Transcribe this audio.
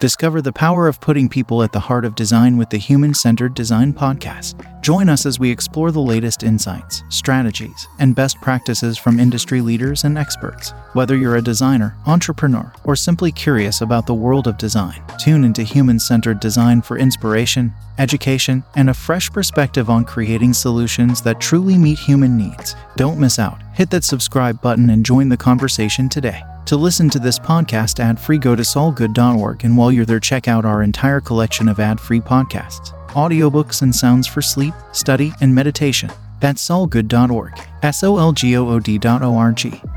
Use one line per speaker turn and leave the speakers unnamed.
Discover the power of putting people at the heart of design with the Human Centered Design Podcast. Join us as we explore the latest insights, strategies, and best practices from industry leaders and experts. Whether you're a designer, entrepreneur, or simply curious about the world of design, tune into Human Centered Design for inspiration, education, and a fresh perspective on creating solutions that truly meet human needs. Don't miss out. Hit that subscribe button and join the conversation today. To listen to this podcast ad free, go to solgood.org, and while you're there, check out our entire collection of ad free podcasts, audiobooks, and sounds for sleep, study, and meditation. That's solgood.org. S O L G O O D.org.